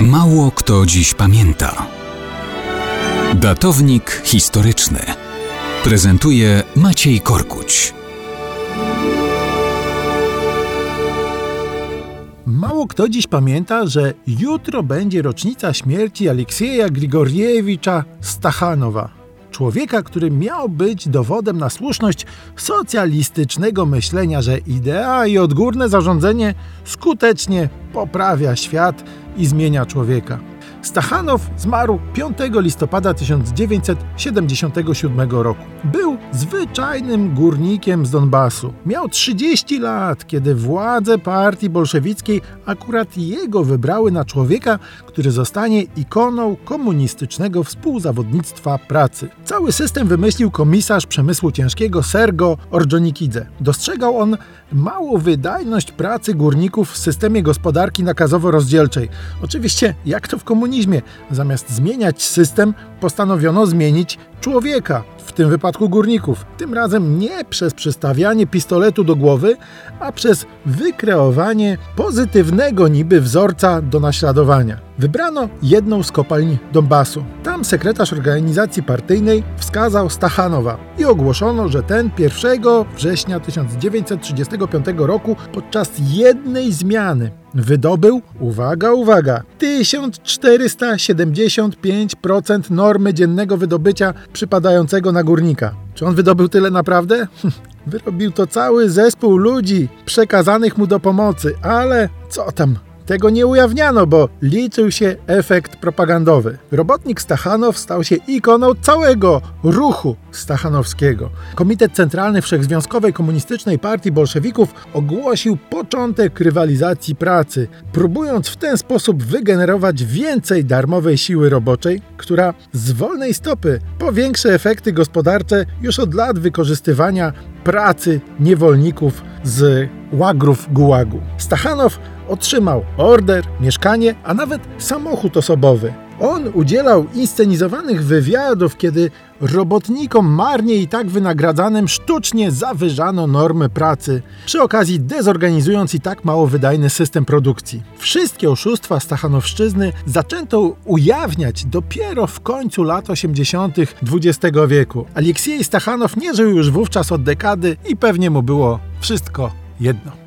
Mało kto dziś pamięta. Datownik historyczny prezentuje Maciej Korkuć. Mało kto dziś pamięta, że jutro będzie rocznica śmierci Aleksieja Grigoriewicza Stachanowa. Człowieka, który miał być dowodem na słuszność socjalistycznego myślenia, że idea i odgórne zarządzanie skutecznie poprawia świat i zmienia człowieka. Stachanow zmarł 5 listopada 1977 roku. Był zwyczajnym górnikiem z Donbasu. Miał 30 lat, kiedy władze partii bolszewickiej akurat jego wybrały na człowieka, który zostanie ikoną komunistycznego współzawodnictwa pracy. Cały system wymyślił komisarz przemysłu ciężkiego Sergo Orjonikidze. Dostrzegał on małą wydajność pracy górników w systemie gospodarki nakazowo-rozdzielczej. Oczywiście, jak to w komunizmie, zamiast zmieniać system, postanowiono zmienić człowieka, w tym wypadku górników. Tym razem nie przez przystawianie pistoletu do głowy, a przez wykreowanie pozytywnego niby wzorca do naśladowania. Wybrano jedną z kopalń Donbasu. Tam sekretarz organizacji partyjnej wskazał Stachanowa i ogłoszono, że ten 1 września 1935 roku podczas jednej zmiany wydobył, uwaga, uwaga, 1475% normy dziennego wydobycia przypadającego na górnika. Czy on wydobył tyle naprawdę? Wyrobił to cały zespół ludzi przekazanych mu do pomocy, ale co tam, tego nie ujawniano, bo liczył się efekt propagandowy. Robotnik Stachanow stał się ikoną całego ruchu stachanowskiego. Komitet Centralny Wszechzwiązkowej Komunistycznej Partii Bolszewików ogłosił początek rywalizacji pracy, próbując w ten sposób wygenerować więcej darmowej siły roboczej, która z wolnej stopy powiększy efekty gospodarcze już od lat wykorzystywania pracy niewolników z łagrów gułagu. Stachanow otrzymał order, mieszkanie, a nawet samochód osobowy. On udzielał inscenizowanych wywiadów, kiedy robotnikom marnie i tak wynagradzanym sztucznie zawyżano normy pracy, przy okazji dezorganizując i tak mało wydajny system produkcji. Wszystkie oszustwa Stachanowszczyzny zaczęto ujawniać dopiero w końcu lat 80. XX wieku. Aleksiej Stachanow nie żył już wówczas od dekady i pewnie mu było wszystko jedno.